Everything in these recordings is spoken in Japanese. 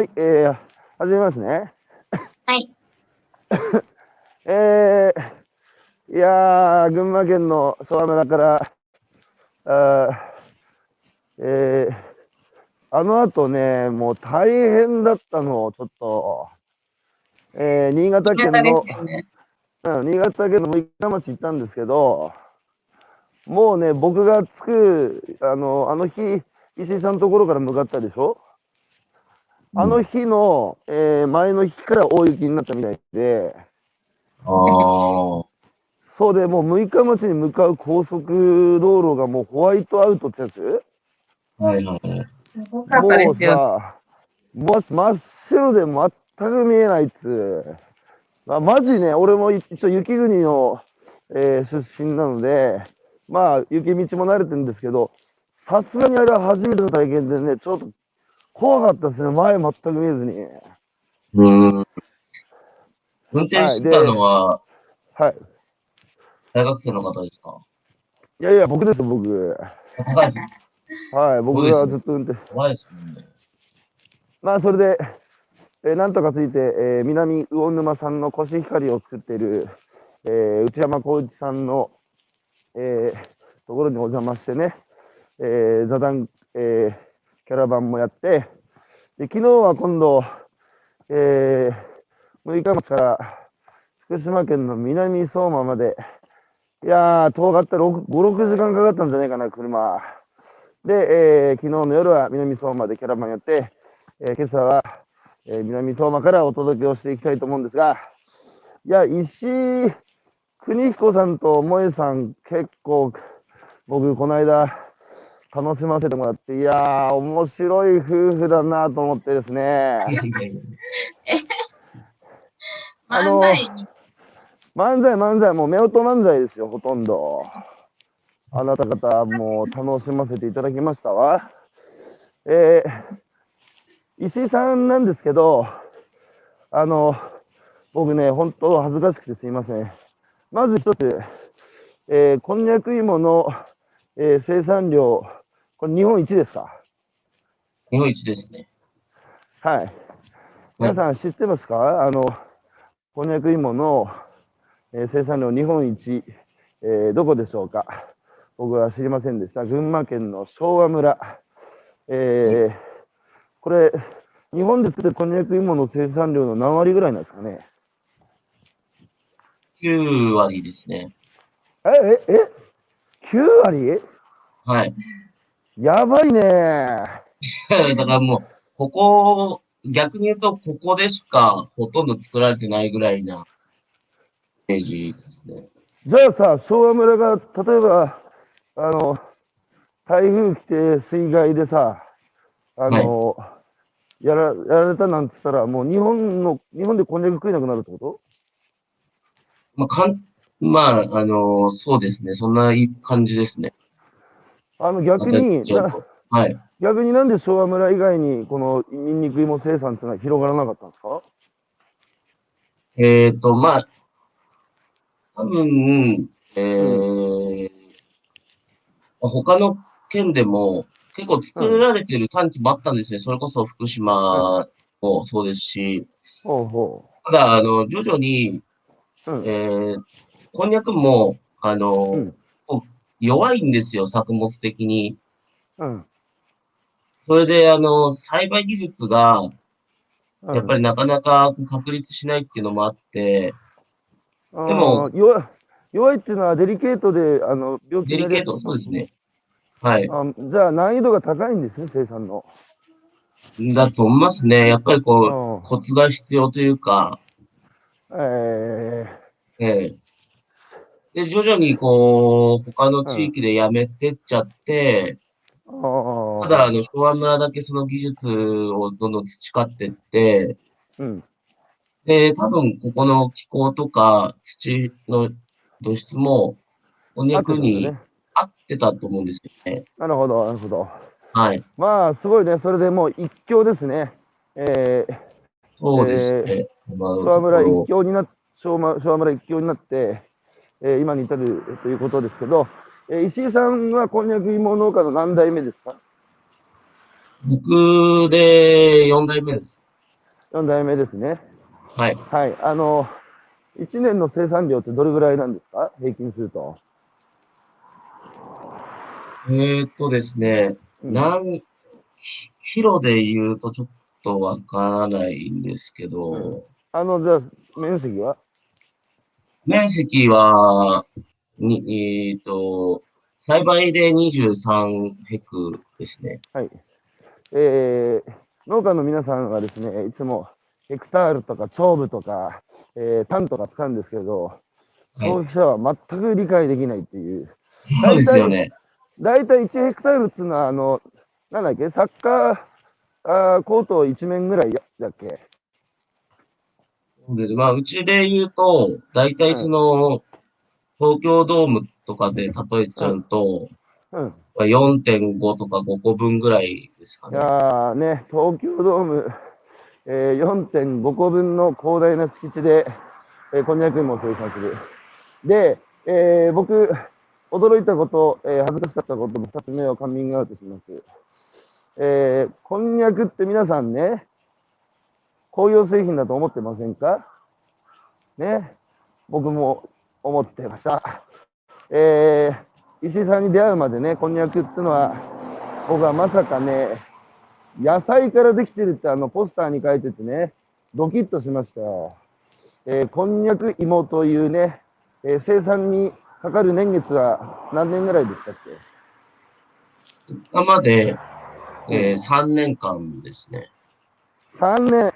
はい、えー、始めますね。はい。えー、いやー、群馬県の総村から、あーえー、あの後ね、もう大変だったの、ちょっと、えー、新潟県の、すよね。うん、新潟県の六日町行ったんですけど、もうね、僕が着く、あの、あの日、石井さんのところから向かったでしょ？あの日の、えー前の日から大雪になったみたいで、ああ。そうで、もう六日町に向かう高速道路がもうホワイトアウトってやつ？はいはいはい。すごかったですよ。もうさ、もう真っ白で全く見えないっつあ、マジね、俺も一応雪国の、えー出身なので、まあ、雪道も慣れてるんですけど、さすがにあれは初めての体験でね、ちょっと怖かったですね、前全く見えずに。うん。運転してたのははい。大学生の方ですか？いやいや、僕ですよ、僕。高いですね。はい、僕がずっと運転。怖いですもんね。まあ、それで、えーなんとかついて、えー南魚沼産のコシヒカリを作っている、えー内山浩一さんの、えーところにお邪魔してね、えー座談、えーキャラバンもやって、で昨日は今度、えー、6日町から福島県の南相馬まで、いやー、遠かったら5、6時間かかったんじゃないかな、車。で、えー昨日の夜は南相馬でキャラバンやって、えー今朝は、えー南相馬からお届けをしていきたいと思うんですが、いや、石井邦彦さんと萌さん、結構、僕、この間、楽しませてもらって、いやー、面白い夫婦だなと思ってですね、漫才に漫才、漫才、もう夫婦漫才ですよ、ほとんど。あなた方、もう楽しませていただきましたわ。えー、石井さんなんですけど、あの、僕ね、本当恥ずかしくてすいません。まず一つ、えーこんにゃく芋の、えー生産量、これ日本一ですか？日本一ですね。はい。皆さん知ってますか？あの、こんにゃく芋の、えー生産量日本一、えーどこでしょうか？僕は知りませんでした。群馬県の昭和村。えーこれ、日本で作ってるこんにゃく芋の生産量の何割ぐらいなんですかね？9割ですね。え、え、え ?9 割？はい。やばいね だからもう、ここ、逆に言うと、ここでしかほとんど作られてないぐらいなイメージですね。じゃあさ、昭和村が、例えば、あの、台風来て水害でさ、あの、やらやられたなんつったら、もう日本の、日本でこんにゃく食えなくなるってこと？まあ、かん、まあ、あの、そうですね。そんな感じですね。あの逆に、はい。逆になんで昭和村以外にこのニンニク芋生産っていうのは広がらなかったんですか？えっと、まあ、多分、えー、まあ他の県でも結構作られてる産地もあったんですね。それこそ福島もそうですし、ほうほただ、あの、徐々に、う。うん。えー、こんにゃくも、あの、弱いんですよ、作物的に。うん。それで、あの、栽培技術が、うんやっぱりなかなか確立しないっていうのもあって、あーでも弱い、弱いっていうのはデリケートで、あの、病気デリケート、そうですね。はい。あじゃあ難易度が高いんですね、生産の。だと思いますね。やっぱりこう、うんコツが必要というか、えええで、徐々にこう、他の地域でやめてっちゃって、ー、あただ、あの、昭和村だけその技術をどんどん培ってって、うん。で、多分、ここの気候とか土の土質も、お肉に合ってたと思うんですよね。なるほど、なるほど。はい。まあ、すごいね。それでもう一強ですね。えー、そうですね。まあ昭和村一強になっ、昭和昭和村一強になって、えー今に至るということですけど、えー石井さんはこんにゃく芋農家の何代目ですか？ろ僕で4代目です。4代目ですね。はい。はい。あの、1年の生産量ってどれぐらいなんですか？平均すると。えーっとですね、うん何キキロで言うとちょっとわからないんですけど、あの、じゃあ、面積は？面積は、に、えーっと、栽培で23ヘクですね。はい。えー、農家の皆さんはですね、いつもヘクタールとか長部とか、えー、単とか使うんですけど、はい消費者は全く理解できないっていう。そうですよね。大体1ヘクタールっていうのは、あの、なんだっけ、サッカーあーコート1面ぐらいだっけ。で、まあ、うちで言うと、大体その、東京ドームとかで例えちゃうと、うん。まあ4.5とか5個分ぐらいですかね。いやーね、東京ドーム、えー、4.5個分の広大な敷地で、えーこんにゃく芋を生産する。で、えー僕、驚いたこと、えー恥ずかしかったことの2つ目をカミングアウトします。えーこんにゃくって皆さんね、工業製品だと思ってませんか？ね、僕も思ってました。えー石井さんに出会うまでね、こんにゃくってのは、僕はまさかね、野菜からできてるってあのポスターに書いててね、ドキッとしました。えーこんにゃく芋というね、えー生産にかかる年月は何年ぐらいでしたっけ？今まで、えー3年間ですね。?3 年、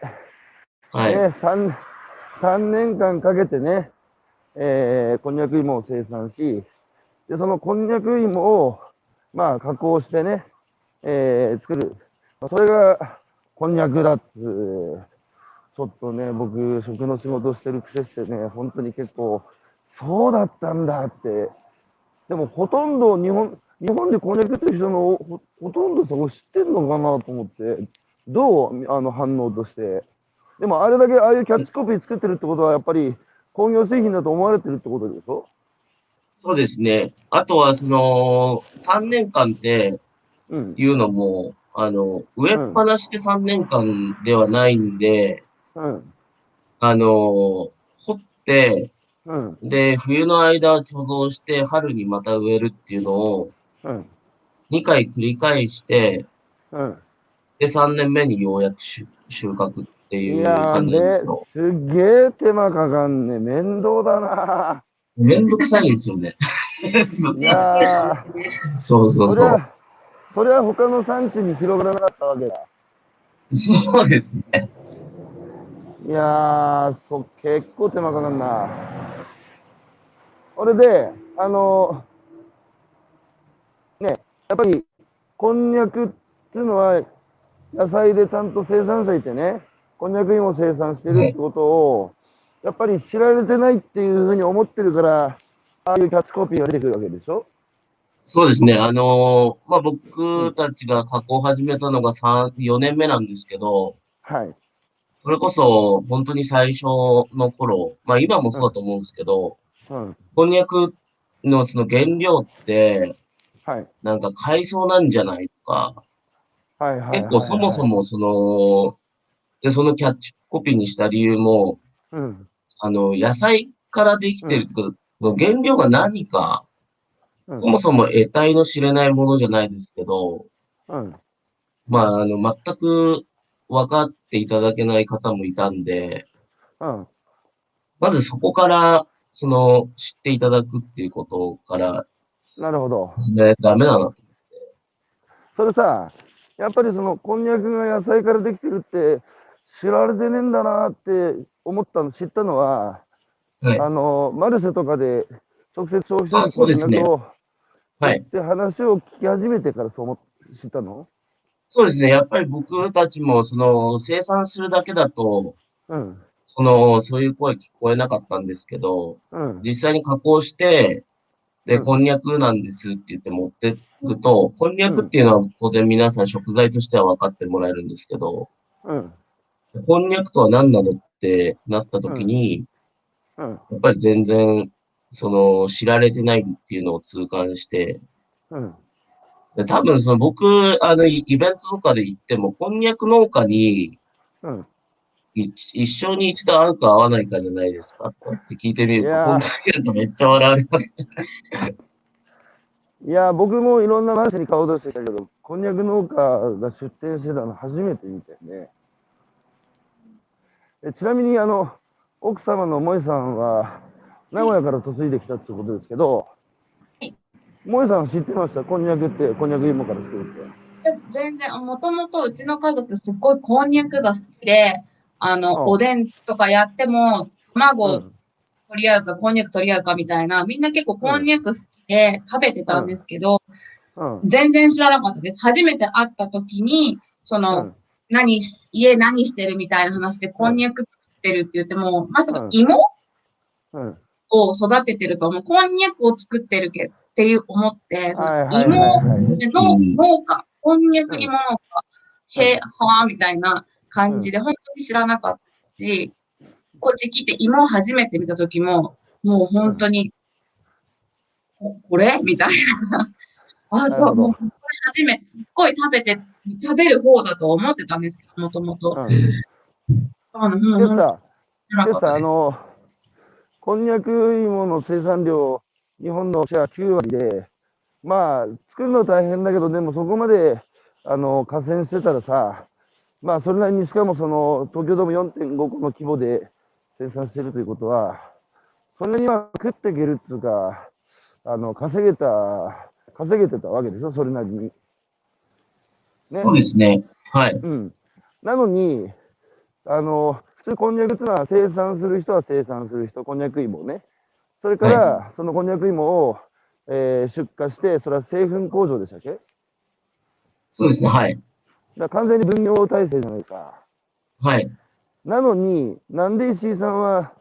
はい。ね、3, 3年間かけてね、えーこんにゃく芋を生産し、で、そのこんにゃく芋を、まあ、加工してね、えー作る。それが、こんにゃくだっつちょっとね、僕、食の仕事してる癖してね、本当に結構、そうだったんだって。でも、ほとんど日本、日本でこんにゃくってる人のほほとんどそこ知ってんのかなと思って、どうあの反応として。でも、あれだけああいうキャッチコピー作ってるってことは、やっぱり工業製品だと思われてるってことでしょ？そうですね。あとは、その、3年間ってうん。いうのも、あの、植えっぱなしで3年間ではないんで、うん。あの、掘って、うん。で、冬の間貯蔵して、春にまた植えるっていうのをうん。2回繰り返して、うん。で、3年目にようやく収収穫っていいう感じなんですすっげえ手間かかんね。面倒だな。めんどくさいんですよね。いやー、そうそうそう。それは、他の産地に広がらなかったわけだ。そうですね。いやー、そ、結構手間かかんな。それで、あの、ね、やっぱり、こんにゃくっていうのは、野菜でちゃんと生産者いてね、こんにゃく芋生産してるってことを、やっぱり知られてないっていうふうに思ってるから、ああいうキャッチコピーが出てくるわけでしょ？そうですね。あのーまあ、僕たちが加工を始めたのが3、4年目なんですけど、はい。それこそ本当に最初の頃、まあ今もそうだと思うんですけど、うん。こんにゃくのその原料って、はい。なんか海藻なんじゃないとか、はいはいはいはい。結構そもそもその、で、そのキャッチコピーにした理由も、うん。あの、野菜からできてるってこと、その原料が何か、うん。そもそも得体の知れないものじゃないですけど、うん。まあ、あの、全く分かっていただけない方もいたんで、うん。まずそこから、その、知っていただくっていうことから、なるほど。ね、ダメだな。それさ、やっぱりそのこんにゃくが野菜からできてるって知られてねえんだなって思ったの、知ったのは、はい。あの、マルシェとかで直接消費者あそうですねはい。って話を聞き始めてからそう思っ知ったの？そうですね。やっぱり僕たちも、その、生産するだけだと、うん。その、そういう声聞こえなかったんですけど、うん。実際に加工して、で、うんこんにゃくなんですって言って持ってくと、こんにゃくっていうのは当然皆さん食材としては分かってもらえるんですけど、うん。こんにゃくとは何なのってなった時に、うん。やっぱり全然、その、知られてないっていうのを痛感して、うん。で多分その僕、あの、イイベントとかで行っても、こんにゃく農家に、うん。一一生に一度会うか会わないかじゃないですかって聞いてみると、本当にめっちゃ笑われます。いや、僕もいろんなマンションに買おうとしてたけど、こんにゃく農家が出店してたの初めて見たよね。えちなみに、あの、奥様の萌さんは、名古屋から嫁いできたってことですけど、はい。萌さんは知ってました？こんにゃくって、こんにゃく芋から作るって。全然、もともとうちの家族すっごいこんにゃくが好きで、あの、うん。おでんとかやっても、卵うん。取り合うか、こんにゃく取り合うかみたいな、みんな結構こんにゃく好きで食べてたんですけど、うん。全然知らなかったです。初めて会った時に、その、うん何し、家何してるみたいな話で、こんにゃく作ってるって言っても、まさかうん芋うん。を育ててるかも、こんにゃくを作ってるけっていう思って、その芋はい。で農家、こんにゃく芋農家、うんへ、はみたいな感じで、本当に知らなかったし、こっち来て芋を初めて見た時も、もう本当に、ここれみたいな。あ、そう、もう初めてすっごい食べて、食べる方だと思ってたんですけど、もともと。うん。あの、もう本当にでさ、知らなでさ、あ。の、こんにゃく芋の生産量、日本のシェア9割で、まあ、作るの大変だけど、でもそこまで、あの、河川してたらさ、まあ、それなりにしかもその、東京ドーム4.5個の規模で生産してるということは、そんなには食っていけるっていうか、あの、稼げた、稼げてたわけでしょ、それなりに。ね。そうですね。はい。うん。なのに、あの、普通こんにゃくっていうのは生産する人は生産する人、こんにゃく芋をね。それから、そのこんにゃく芋を、えー出荷して、それは製粉工場でしたっけ？そうですね。はい。ら完全に分業体制じゃないか。はい。なのに、なんで石井さんは、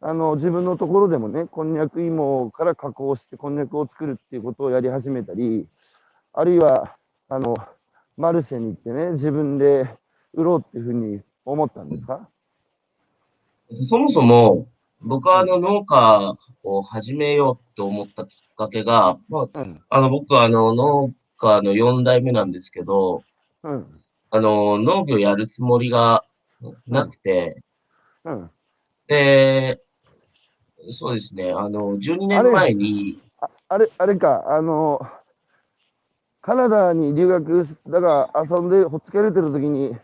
あの、自分のところでもね、こんにゃく芋から加工してこんにゃくを作るっていうことをやり始めたり、あるいは、あの、マルシェに行ってね、自分で売ろうっていうふうに思ったんですか？そもそも、僕はあの農家を始めようと思ったきっかけが、まあ、うん。あの僕はあの農家の4代目なんですけど、うん。あの農業やるつもりがなくて、うん。で、そうですね、あの12年前に、ああれ、あれか、あの、カナダに留学し、だから遊んでほっつけられてる時に、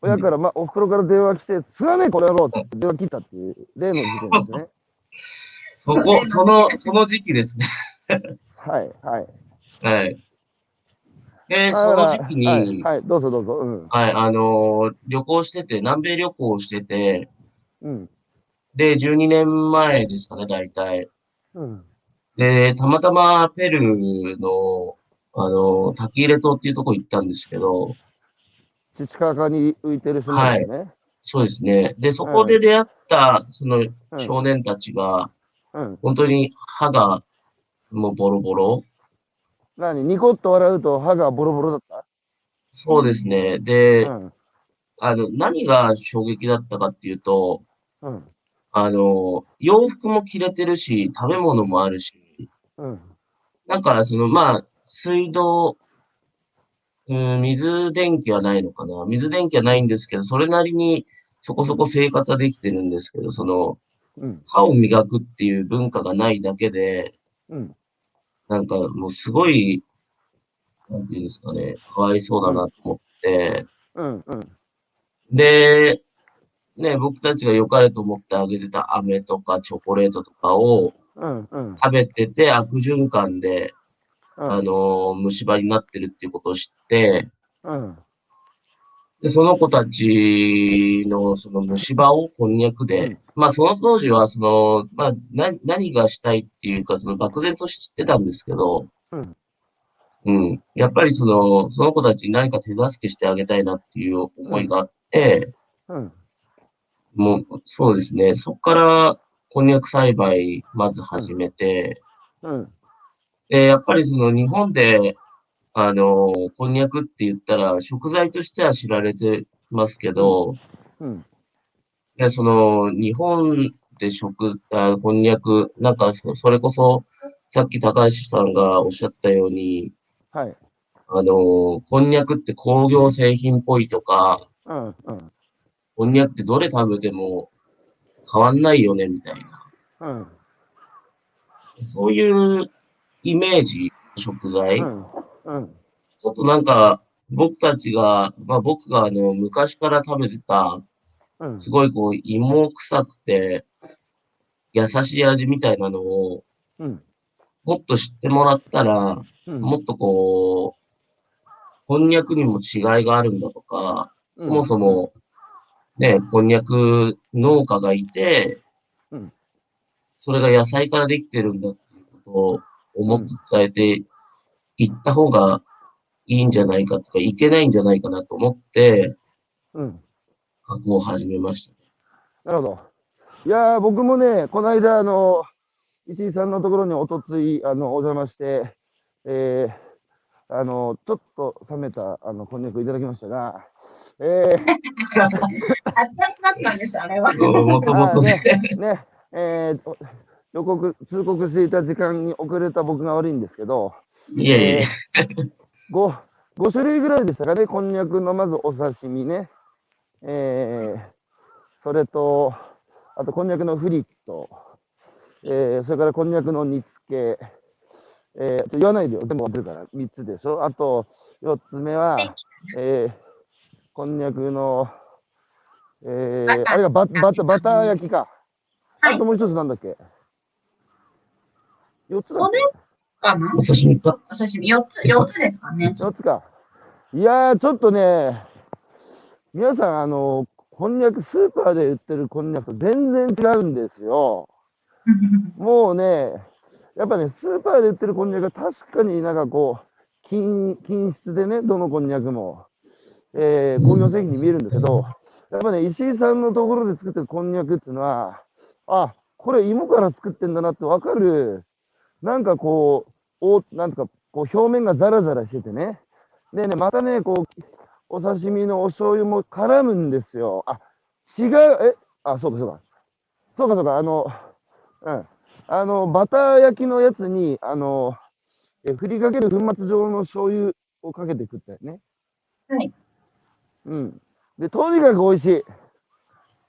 親から、ま、お袋から電話来て、継がねえ、これやろうって電話切ったっていう例の事件ですね。そこ、その、その時期ですね。はい、はい。はい。で、だその時期はい、に、はい、どうぞどうぞ。うん。はい、あの旅行してて、南米旅行をしてて、うん。で、12年前ですかね、大体。うん。で、たまたまペルーの、あの、滝入れ島っていうとこ行ったんですけど、土川に浮いてる島ですね。そうですね。で、そこで出会った、そのうん。少年たちが、うん。本当に歯がもうボロボロ。何？ニコッと笑うと歯がボロボロだった？そうですね。で、うん。あの、何が衝撃だったかっていうと、うん。あの、洋服も着れてるし、食べ物もあるし、うん。なんか、その、まあ、水道、うん、水電気はないのかな。水電気はないんですけど、それなりにそこそこ生活はできてるんですけど、その、うん。歯を磨くっていう文化がないだけで、うん。なんかもうすごい、なんていうんですかね、かわいそうだなと思って、うん。うん。で、ね、僕たちが良かれと思ってあげてた飴とかチョコレートとかを。食べてて悪循環で、あうん。の、虫歯になってるっていうことを知って、うん。で、その子たちのその虫歯をこんにゃくうでん、まあその当時はその、まあな、何がしたいっていうか、その漠然と知ってたんですけど、うん。うん。やっぱりその、その子たちに何か手助けしてあげたいなっていう思いがあって、うん。もう、そうですね。そこから、こんにゃく栽培、まず始めて、うん。で、やっぱりその日本で、あの、こんにゃくって言ったら、食材としては知られてますけど、うん。で、その、日本で食、あ、こんにゃく、なんかそ、それこそ、さっき高橋さんがおっしゃってたように、はい。あの、こんにゃくって工業製品っぽいとか、うん。うん。こんにゃくってどれ食べても変わんないよね、みたいな。うん。そういうイメージ、食材。うん。うん。ちょっとなんか、僕たちが、まあ僕があの、昔から食べてた、うん。すごいこう、芋臭くて、優しい味みたいなのを、うん。もっと知ってもらったら、うん。もっとこう、こんにゃくにも違いがあるんだとか、そもそも、ね、こんにゃく農家がいてうん、それが野菜からできてるんだっていうことを思って伝えていった方がいいんじゃないかとか、いけないんじゃないかなと思って、うん。加工を始めました。なるほど。いやー、僕もね、この間、あの、石井さんのところにおとつい、あの、お邪魔して、えー、あの、ちょっと冷めた、あの、こんにゃくいただきましたが、えー、熱々だったんです、あれは。もともとね、ね、ね、えー、予告、通告していた時間に遅れた僕が悪いんですけど、いやいやいや、5、5種類ぐらいでしたかね、こんにゃくのまずお刺身ね、えー、それと、あとこんにゃくのフリット、えー、それからこんにゃくの煮付け、えー、言わないでよ、全部忘れるから、3つでしょ。あと、4つ目は、えー、こんにゃくの、えー、あれがババタバター焼きか。はいあともう一つなんだっけ ?4 つだかな？お刺身か？お刺身、4つ、4つですかね。4つか。いやー、ちょっとね、皆さん、あの、こんにゃく、スーパーで売ってるこんにゃくと全然違うんですよ。もうね、やっぱね、スーパーで売ってるこんにゃくは確かになんかこう、均均質でね、どのこんにゃくも、えー工業製品に見えるんですけど、やっぱね、石井さんのところで作ってるこんにゃくっていうのは、あ、これ芋から作ってんだなってわかる、なんかこう、おなんとか、こう表面がザラザラしててね。でね、またね、こう、お刺身のお醤油も絡むんですよ。あ、違う、え、あ、そうかそうか。そうかそうか、あの、うん。あの、バター焼きのやつに、あの、え振りかける粉末状の醤油をかけて食ったよね。はい。うん。で、とにかく美味しい。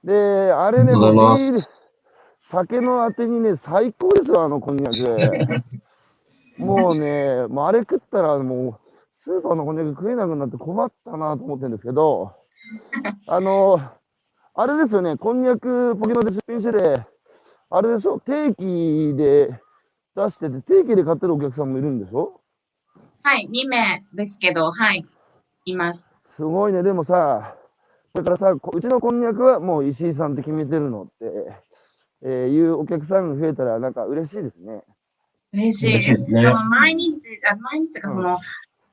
で、あれね、酒のあてにね、最高ですよ、あのこんにゃく。もうね、もうあれ食ったらもう、スーパーのこんにゃく食えなくなって困ったなと思ってるんですけど、あの、あれですよね、こんにゃくポケモンで出品してて、あれでしょ、定期で出してて、定期で買ってるお客さんもいるんでしょ？はい、2名ですけど、はい、います。すごいね、でもさ、それからさ、こうちのこんにゃくはもう石井さんって決めてるのって、えーいうお客さんが増えたら、なんか嬉しいですね。嬉しい嬉しいですねその毎日、あ毎日というか、その、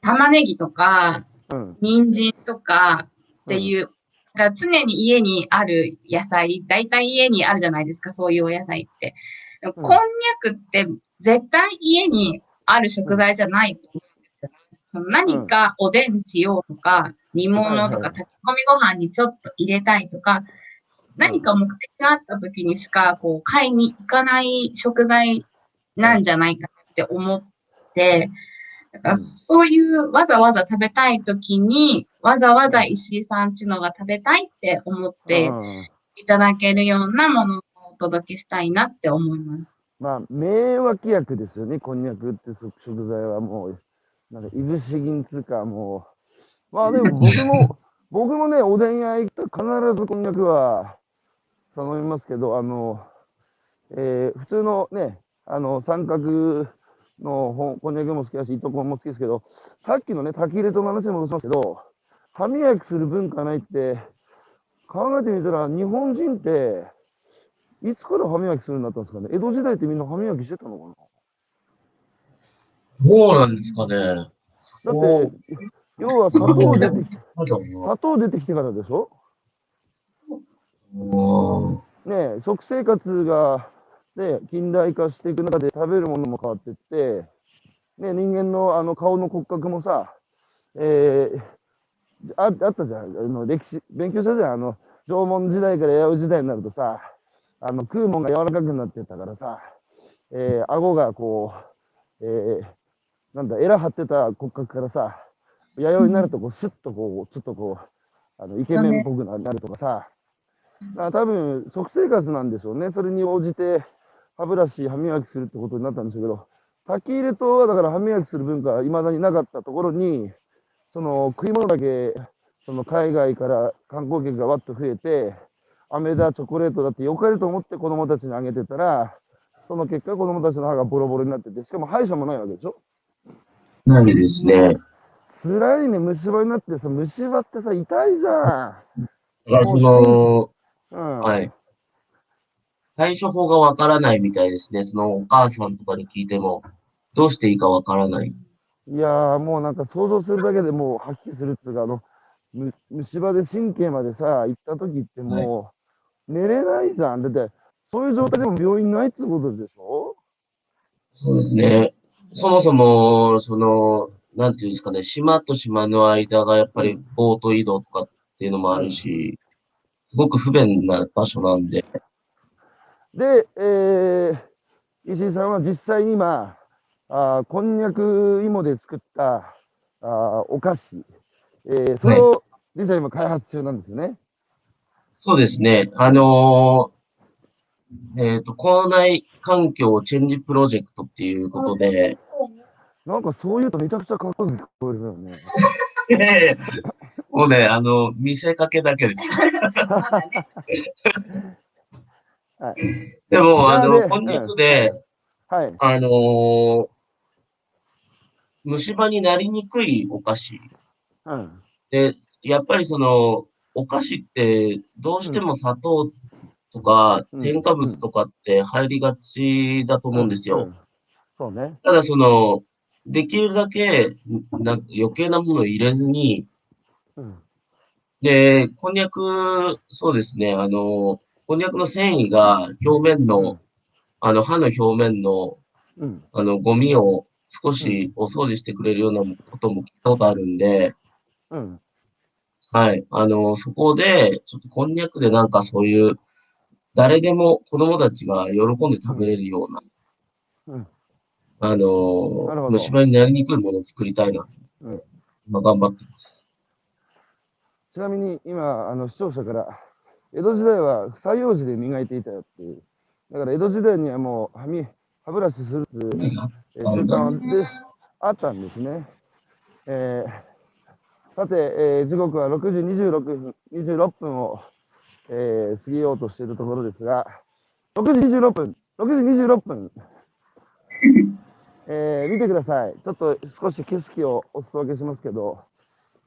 玉ねぎとか、うん。人参とかっていう、が常に家にある野菜、大体家にあるじゃないですか、そういうお野菜って。でもうんこんにゃくって絶対家にある食材じゃないと思うんですよ。その何かおでんしようとか、煮物とか炊き込みご飯にちょっと入れたいとか、何か目的があった時にしかこう買いに行かない食材なんじゃないかって思って、だからそういうわざわざ食べたい時に、わざわざ石井さんちのが食べたいって思ってうんいただけるようなものをお届けしたいなって思います。まあ、名脇役ですよね、こんにゃくって食食材はもう、なんか、いぶし銀つうか、もう。まあでも僕も、僕もね、おでん屋行ったら必ずこんにゃくは頼みますけど、あの、えー普通のね、あの、三角のこんにゃくも好きだし、糸こんも好きですけど、さっきのね、炊き入れとの話もしますけど、歯磨きする文化ないって、考えてみたら、日本人って、いつから歯磨きするようになったんですかね？江戸時代ってみんな歯磨きしてたのかな？どうなんですかね。だって、要は砂糖出てきて、砂糖出てきてからでしょ？うん。ねえ、食生活が、ね、近代化していく中で食べるものも変わっていって、ね、人間のあの顔の骨格もさ、えーああったじゃん、あの歴史、勉強したじゃん、あの縄文時代から弥生時代になるとさ、あの食うもんが柔らかくなってったからさ、えー、顎がこう、えー、なんだ、エラ張ってた骨格からさ、弥生になるとこう、スッとこう、ちょっとこう、あのイケメンっぽくななるとかさ、あ多分、食生活なんでしょうね。それに応じて、歯ブラシ、歯磨きするってことになったんでしょうけど、炊き入れとはだから歯磨きする文化が未だになかったところに、その食い物だけ、その海外から観光客がわっと増えて、飴だ、チョコレートだって良かれと思って子供たちにあげてたら、その結果、子供たちの歯がボロボロになってて、しかも歯医者もないわけでしょ？ないですね。辛いね、虫歯になってさ、虫歯ってさ、痛いじゃだからその、ん。うん。はい。対処法がわからないみたいですね。そのお母さんとかに聞いても、どうしていいかわからない。いやー、もうなんか想像するだけでもう発揮するっていうか、あの、む虫歯で神経までさ、行った時ってもう、寝れないじゃん。だって、そういう状態でも病院ないってことでしょ？そうですね。そもそも、その、なんていうんですかね、島と島の間がやっぱりボート移動とかっていうのもあるし、すごく不便な場所なんで、で、えー、石井さんは実際に今、あーこんにゃく芋で作ったあーお菓子、えー、それを実際今開発中なんですよね？そうですね。あのーえっと、校内環境チェンジプロジェクトっていうことで、なんかそういうとめちゃくちゃかっこよく聞こえるよね。もうね、あの、見せかけだけです。はい。でも、あの、いやねこんにゃくで、はい。あのー虫歯になりにくいお菓子。うん。で、やっぱりその、お菓子って、どうしても砂糖とかうん添加物とかって入りがちだと思うんですよ。うんそうね。ただその、できるだけな余計なものを入れずに、うん。で、こんにゃく、そうですね、あの、こんにゃくの繊維が表面の、あの、歯の表面の、うん。あの、ゴミを少しお掃除してくれるようなことも聞いたことあるんで、うん。はい。あの、そこで、ちょっとこんにゃくでなんかそういう、誰でも子供たちが喜んで食べれるような、うん。あの、虫歯になりにくいものを作りたいな。うん今頑張ってます。ちなみに今、あの視聴者から、江戸時代は採用時で磨いていたよっていう。だから江戸時代にはもう歯み歯ブラシするっていうえー習慣はであったんですね。えーさて、えー時刻は6時26分、26分を、えー過ぎようとしているところですが、6時26分、6時26分、えー見てください。ちょっと少し景色をお裾分けしますけど、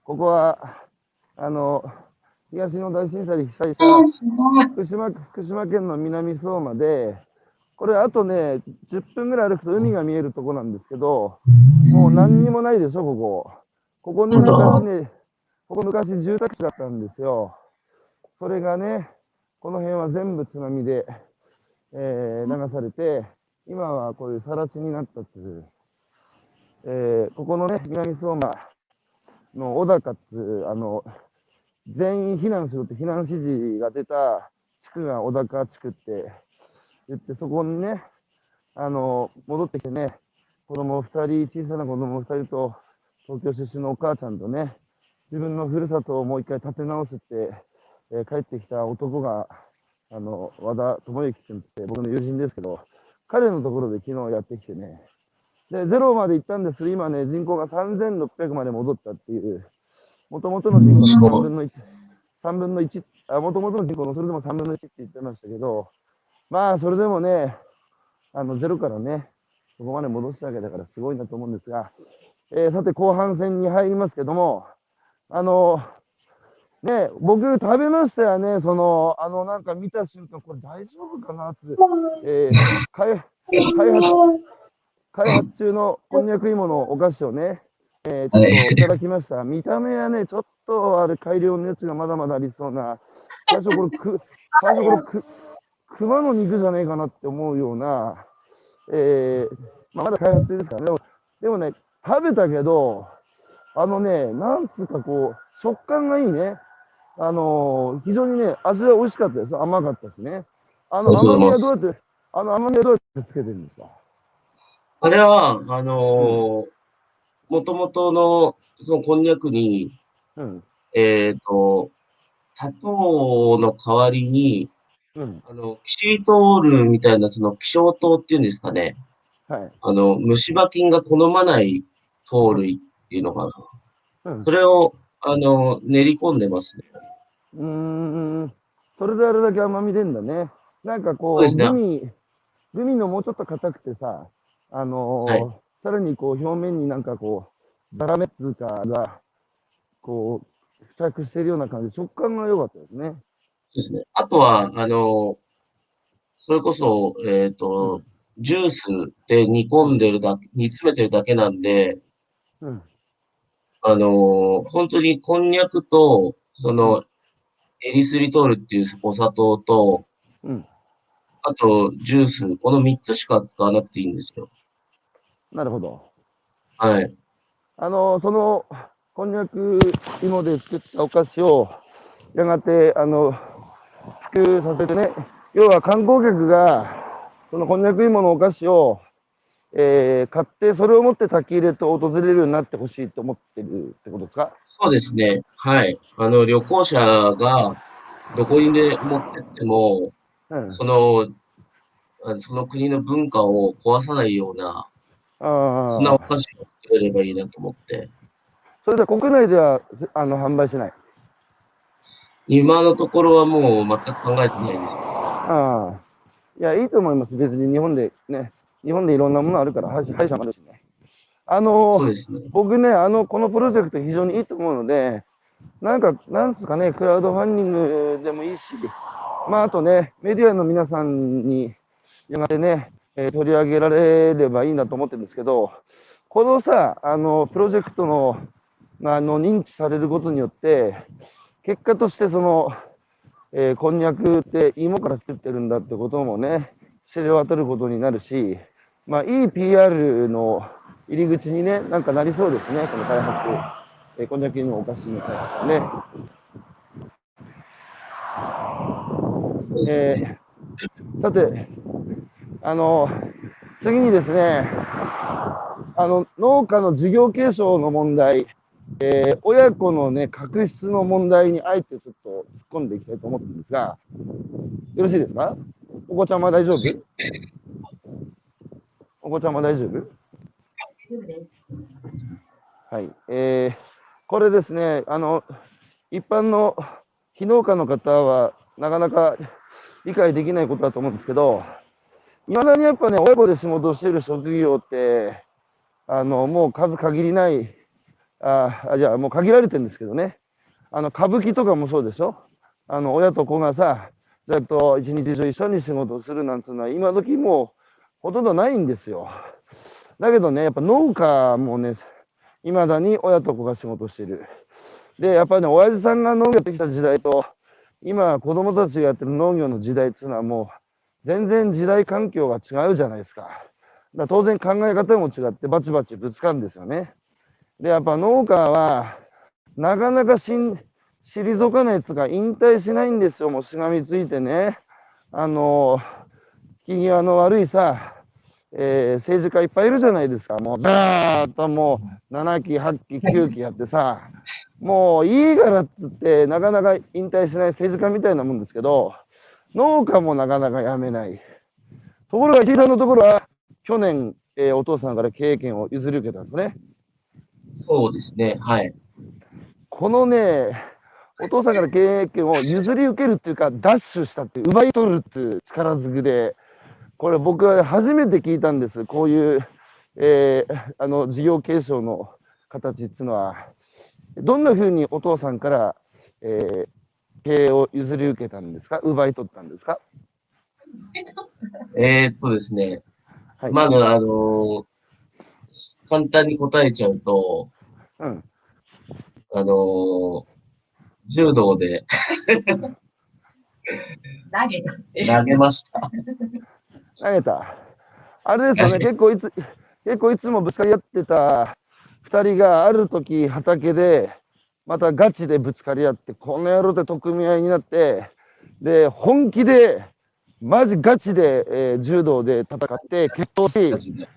ここは、あの、東日本大震災で被災した。福島福島県の南相馬で、これあとね、10分ぐらい歩くと海が見えるとこなんですけど、もう何にもないでしょ、ここ。ここね、昔ね、ここ昔住宅地だったんですよ。それがね、この辺は全部津波で、えー流されて、今はこういう更地になったっていう。えーここのね、南相馬の小高っていう、あの、全員避難しろって避難指示が出た地区が小高地区って言って、そこにね、あの、戻ってきてね、子供2人、小さな子供2人と、東京出身のお母ちゃんとね、自分のふるさとをもう一回立て直すって、えー帰ってきた男が、あの、和田智之君って僕の友人ですけど、彼のところで昨日やってきてね、で、ゼロまで行ったんです。今ね、人口が3600まで戻ったっていう、もともとの人口の3分の1、3分の1、あ、もともとの人口のそれでも3分の1って言ってましたけど、まあ、それでもね、あの、ゼロからね、そこまで戻したわけだからすごいなと思うんですが、えーさて、後半戦に入りますけども、あの、ね、僕食べましたよね、その、あの、なんか見た瞬間、これ大丈夫かなって、えー開開発、開発中のこんにゃく芋のお菓子をね、えーちょっといただきました。見た目はね、ちょっとあれ改良のやつがまだまだありそうな、最初これく、最初これく、熊の肉じゃねえかなって思うような、えーまあ、まだ開発中ですからね。でもでもね、食べたけど、あのね、なんつうかこう、食感がいいね。あのー非常にね、味は美味しかったです。甘かったしね。あの甘みはどうやって、あの甘みはどうやってつけてるんですか？あれは、あのー、もともとの、そのこんにゃくに、うん。えっと、砂糖の代わりに、うん。あの、キシリトールみたいな、その、希少糖っていうんですかね。はい。あの、虫歯菌が好まない糖類っていうのかな。うんそ。れを、あの、練り込んでますね。うーん。それであれだけ甘み出んだね。なんかこう、そうグミ、グミのもうちょっと硬くてさ、あのーはいさらにこう、表面になんかこう、ザラメっていうかが、こう、付着してるような感じ、食感が良かったですね。そうですね。あとは、あの、それこそ、えっと、ジュースで煮込んでるだけ、煮詰めてるだけなんで、うん。あの、本当にこんにゃくと、その、エリスリトールっていうお砂糖と、うん。あと、ジュース、この3つしか使わなくていいんですよ。なるほど。はい。あの、その、こんにゃく芋で作ったお菓子を、やがて、あの、普及させてね、要は観光客が、そのこんにゃく芋のお菓子を、えー買って、それを持って焚き入れと訪れるようになってほしいと思ってるってことですか？そうですね。はい。あの、旅行者がどこにで持ってっても、うん。その、あその国の文化を壊さないような、あそんなおあ。菓子を作れればいいなと思って。それでは国内では、あの、販売しない？今のところはもう全く考えてないです。ああ。いや、いいと思います。別に日本でね、日本でいろんなものあるから、歯医者もあるしね。あのそうですね。僕ね、あの、このプロジェクト非常にいいと思うので、なんか、なんですかね、クラウドファンディングでもいいし、まあ、あとね、メディアの皆さんに、やがてね、えー取り上げられればいいなと思ってるんですけど、このさ、あの、プロジェクトの、あの、認知されることによって、結果としてその、えーこんにゃくって芋から作ってるんだってこともね、知れ渡ることになるし、まあ、いい PR の入り口にね、なんかなりそうですね、この開発、えーこんにゃくのお菓子の開発はね。え。ーさて、あの、次にですね、あの、農家の事業継承の問題、えー親子のね、確執の問題にあえてちょっと突っ込んでいきたいと思ってるんですが、よろしいですか？お子ちゃま大丈夫？お子ちゃま大丈夫？大丈夫です。はい。えーこれですね、あの、一般の非農家の方はなかなか理解できないことだと思うんですけど、いまだにやっぱね、親子で仕事をしている職業って、あの、もう数限りない、あ、あじゃあもう限られてるんですけどね、あの、歌舞伎とかもそうでしょ？あの、親と子がさ、ずっと一日中一緒に仕事をするなんていうのは、今時もうほとんどないんですよ。だけどね、やっぱ農家もね、いまだに親と子が仕事してる。で、やっぱね、親父さんが農業やってきた時代と、今、子供たちがやってる農業の時代っていうのはもう、全然時代環境が違うじゃないですか。だ当然考え方も違って、バチバチぶつかるんですよね。で、やっぱ農家は、なかなかしん退かないやつが引退しないんですよ、もうしがみついてね。あの、気際の悪いさ、えー政治家いっぱいいるじゃないですか。もう、ずーっともう、7期、8期、9期やってさ、もういいからっつって、なかなか引退しない政治家みたいなもんですけど、農家もなかなか辞めない。ところが、石井さんのところは、去年、えーお父さんから経営権を譲り受けたんですね。そうですね。はい。このね、お父さんから経営権を譲り受けるっていうか、ダッシュしたっていう、奪い取るっていう力ずくで、これ僕は初めて聞いたんです。こういう、えーあの、事業継承の形っていうのは、どんな風にお父さんから、えー経営を譲り受けたんですか？奪い取ったんですか？えーっとですね。はい。まず、あの簡単に答えちゃうと、うん。あの柔道で 投げたって。投げました。投げた。あれですよね、結構いつ、結構いつもぶつかり合ってた二人がある時畑で、またガチでぶつかり合って、この野郎で取っ組み合いになって、で、本気で、マジガチで、えー柔道で戦って決闘し、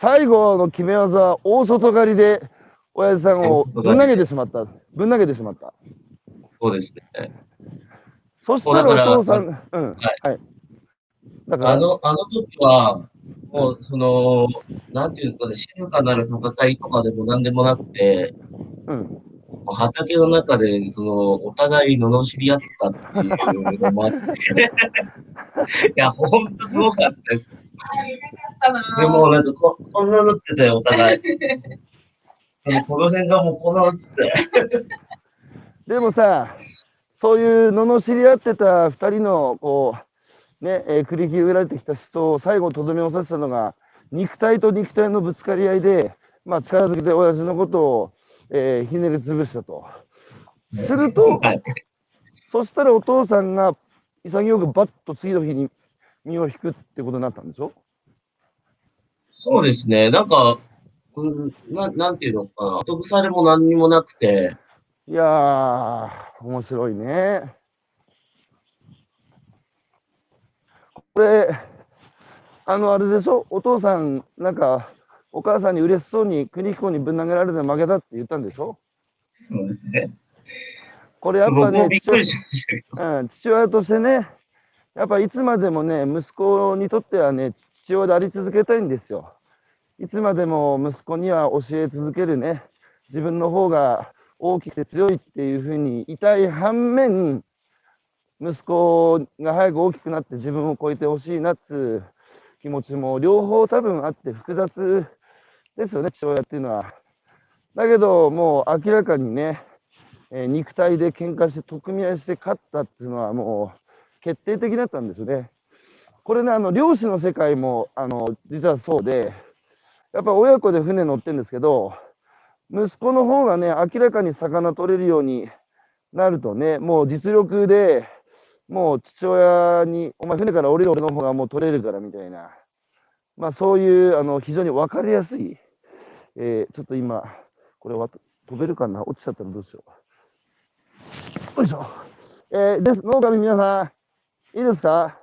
最後の決め技は大外刈りで、親父さんをぶん投げてしまった。ぶん投げてしまった。そうですね。そしたらお父さん、うん、ははい。だから、あの、あの時は、もう、その、なんていうんですかね、静かなる戦いとかでもなんでもなくて、うん。畑の中で、その、お互い罵り合ったっていうのもあって、いや、ほんとすごかったです。でも、なんかこ、こんななってたよ、お互い。あのこの辺がもうこんななってて。でもさ、そういう罵り合ってた二人の、こう、ね、えー繰り広げられてきた人を最後とどめを刺したのが、肉体と肉体のぶつかり合いで、まあ、力づけて親父のことを、えーひねり潰したと。するとはい。そしたらお父さんが潔くバッと次の日に身を引くってことになったんでしょ？そうですね。なんか、うん、ななんていうのかな。後腐れも何にもなくて、いやー、面白いね。これ、あの、あれでしょ？お父さん、なんか、お母さんに嬉しそうに国彦にぶん投げられて負けたって言ったんでしょ？そうですね。これやっぱね、びっくりしましたけど。うん、父親としてね、やっぱいつまでもね、息子にとってはね、父親であり続けたいんですよ。いつまでも息子には教え続けるね、自分の方が大きくて強いっていうふうにいたい反面、息子が早く大きくなって自分を超えてほしいなっていう気持ちも両方多分あって複雑ですよね、父親っていうのは。だけど、もう明らかにね、えー肉体で喧嘩して、取組合いして勝ったっていうのはもう決定的だったんですよね。これね、あの、漁師の世界も、あの、実はそうで、やっぱ親子で船乗ってるんですけど、息子の方がね、明らかに魚取れるようになるとね、もう実力で、もう父親に、お前船から降りる俺の方がもう取れるからみたいな、まあそういう、あの、非常に分かりやすい、えーちょっと今、これは飛べるかな？落ちちゃったらどうしよう。よいしょ。えーです、農家の皆さん、いいですか？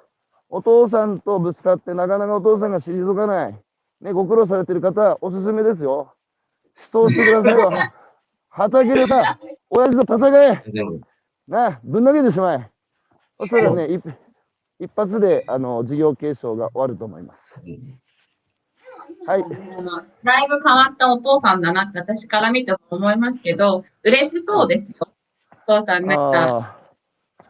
お父さんとぶつかってなかなかお父さんが退かない。ね、ご苦労されてる方、おすすめですよ。死闘してくださいよ。畑でさ、親父と戦え。な、ぶん投げてしまえ。そしたらね、一一発で、あの、事業継承が終わると思います。うんはい。だいぶ変わったお父さんだなって私から見ても思いますけど、嬉しそうですよ。お父さんなんかあ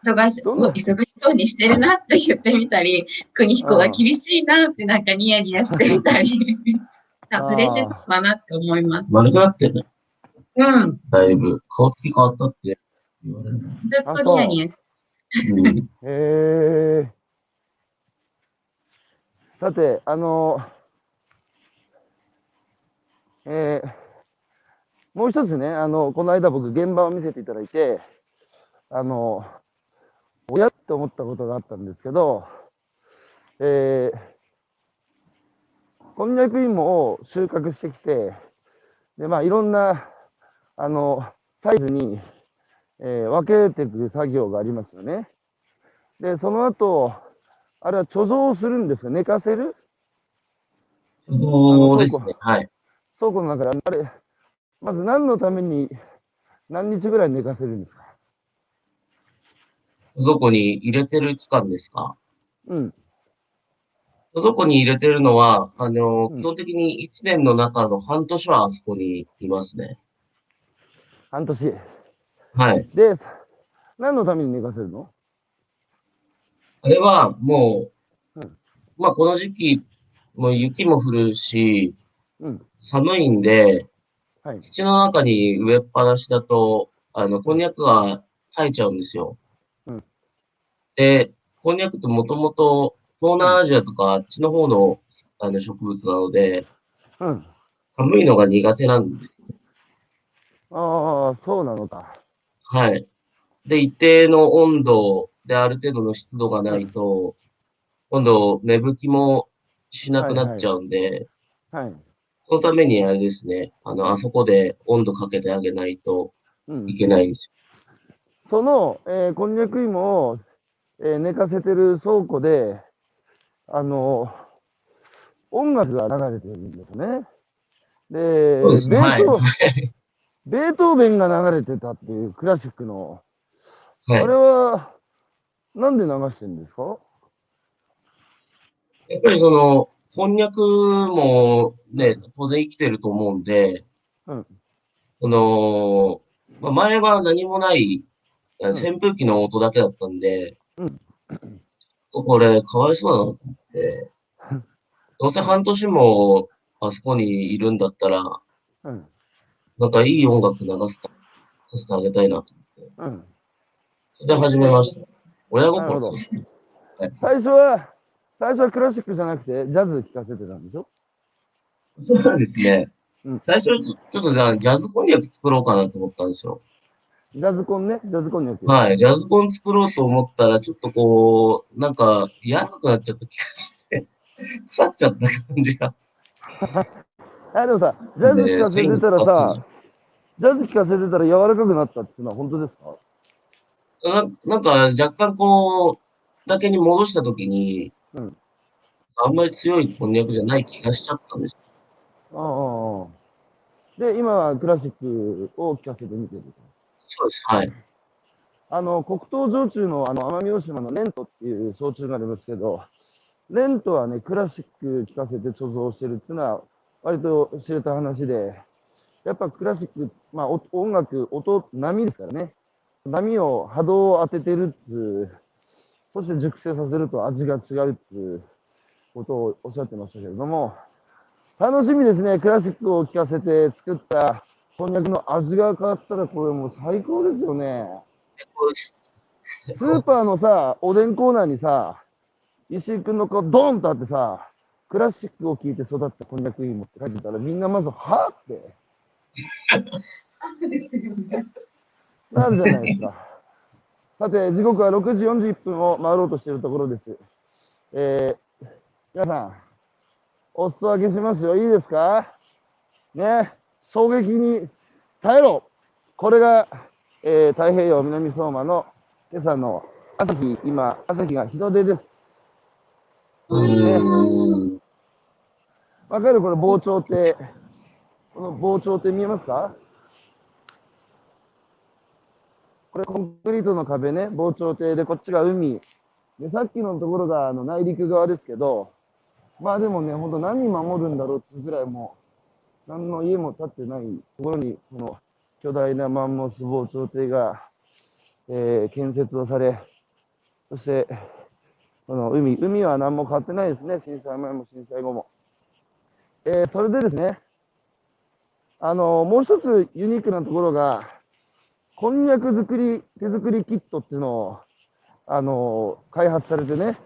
忙しどんな？忙しそうにしてるなって言ってみたり、邦彦が厳しいなってなんかニヤニヤしてみたり、嬉しそうだなって思います。丸くなってね、うん、ずだいぶ。顔つき変わったって言われる。っとニヤニヤして。うん。ーへえ。さて、あの、えーもう一つね、あの、この間僕現場を見せていただいて、あの、親って思ったことがあったんですけど、えーこんにゃく芋を収穫してきて、で、まあ、いろんな、あの、サイズに、えー分けていく作業がありますよね。で、その後、あれは貯蔵するんですか？寝かせる？そうですね。はい。倉庫の中で、あれ、まず何のために、何日ぐらい寝かせるんですか？そこに入れてる期間ですか？うん。そこに入れてるのは、あの、うん基本的に1年の中の半年はあそこにいますね。半年。はい。で、何のために寝かせるの？あれはもう、うんまあこの時期、もう雪も降るし、うん。寒いんで、はい。土の中に植えっぱなしだと、あの、こんにゃくが耐えちゃうんですよ。うんで、こんにゃくってもともと東南アジアとかあっちの方のあの植物なので、うん。寒いのが苦手なんです。ああ、そうなのか。はい。で、一定の温度である程度の湿度がないと、今度芽吹きもしなくなっちゃうんで、はい。そのためにあれですね、あの、あそこで温度かけてあげないとうんい。けないんですその、えーこんにゃく芋を、えー寝かせてる倉庫で、あの、音楽が流れてるんですね。で、そうですねはいベートーベンが流れてたっていうクラシックの、はい。あれ。は、なんで流してるんですか？やっぱりその、こんにゃくもね、当然生きてると思うんで、うん。その、まあ、前は何もない、ん。扇風機の音だけだったんで、うん。これ、かわいそうだなと思って、どうせ半年もあそこにいるんだったら、うん。なんかいい音楽流すた、させてあげたいなと思って、うん。それで始めました。親心ですよ。最初は、最初はクラシックじゃなくて、ジャズ聴かせてたんでしょ？そうですねうん。最初、ちょちょっとじゃあ、ジャズこんにゃく作ろうかなと思ったんですよ。ジャズコンね、ジャズコンによって。はい。ジャズコン作ろうと思ったら、ちょっとこう、なんか、嫌なくなっちゃった気がして、腐っちゃった感じが。あ、でもさ、ジャズ聴かせてたらさ、ジャズ聴かせてたら柔らかくなったっていうのは本当ですか？ななんか、若干こう、だけに戻したときに、うんあんまり強いこんにゃくじゃない気がしちゃったんです。ああ。で、今はクラシックを聴かせてみてる。そうです。はい。あの、黒糖焼酎のあの、奄美大島のレントっていう焼酎がありますけど、レントはね、クラシック聴かせて貯蔵してるっていうのは、割と知れた話で、やっぱクラシック、まあ、お音楽、音、波ですからね。波を、波動を当ててるっていう、そして熟成させると味が違うっていうことをおっしゃってましたけれども、楽しみですね。クラシックを聴かせて作ったこんにゃくの味が変わったら、これもう最高ですよね。スーパーのさ、おでんコーナーにさ、石井くんの顔ドーンとあってさ、クラシックを聴いて育ったこんにゃく芋って書いてたら、みんなまず、はぁって なるじゃないですか。さて、時刻は6時41分を回ろうとしているところです。えー、皆さん、お裾分けしますよ。いいですか？ね、衝撃に耐えろこれが、えー太平洋南相馬の今朝の朝日、今、朝日が日の出です。うーん。わかる？これ、防潮堤。この防潮堤見えますか？これ、コンクリートの壁ね、防潮堤で、こっちが海。で、さっきのところがあの内陸側ですけど、まあでもね、ほんと何守るんだろうっていうぐらいもう、何の家も建ってないところに、この巨大なマンモス防潮堤が、えー建設をされ、そして、この海、海は何も変わってないですね、震災前も震災後も。えーそれでですね、あのもう一つユニークなところが、こんにゃく作り、手作りキットっていうのを、あの開発されてね、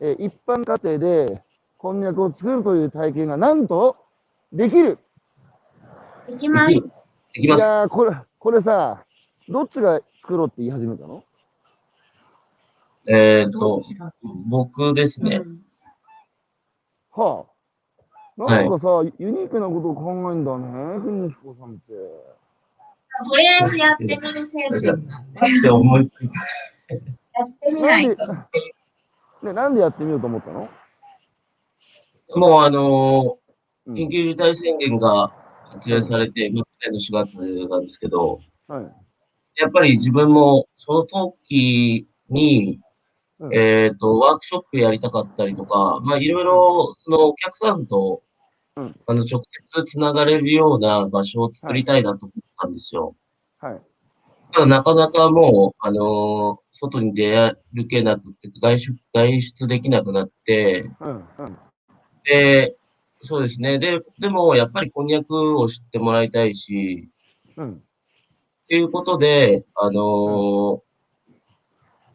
えー一般家庭でこんにゃくを作るという体験がなんとできる。できます。できます。いやーこれ、これさ、どっちが作ろうって言い始めたの？えっ、と、僕ですね。うんはあ。なんかさ、ユニークなことを考えるんだね、国彦さんって。とりあえずやってみる精神。って思いついた。やってみなないんでと。、ね、なんでやってみようと思ったの？もうあのうん緊急事態宣言が発令されて、まあ、去年の4月なんですけど、はい。やっぱり自分もその時に、うんえっ、と、ワークショップやりたかったりとか、まあ、いろいろ、そのお客さんと、うんあの、直接つながれるような場所を作りたいなと思ったんですよ。はい。ただ、なかなかもう、あのー外に出歩けなくて、外出、外出できなくなって、うん。うん。で、そうですね。で、でも、やっぱりこんにゃくを知ってもらいたいし、うん。っていうことで、あのー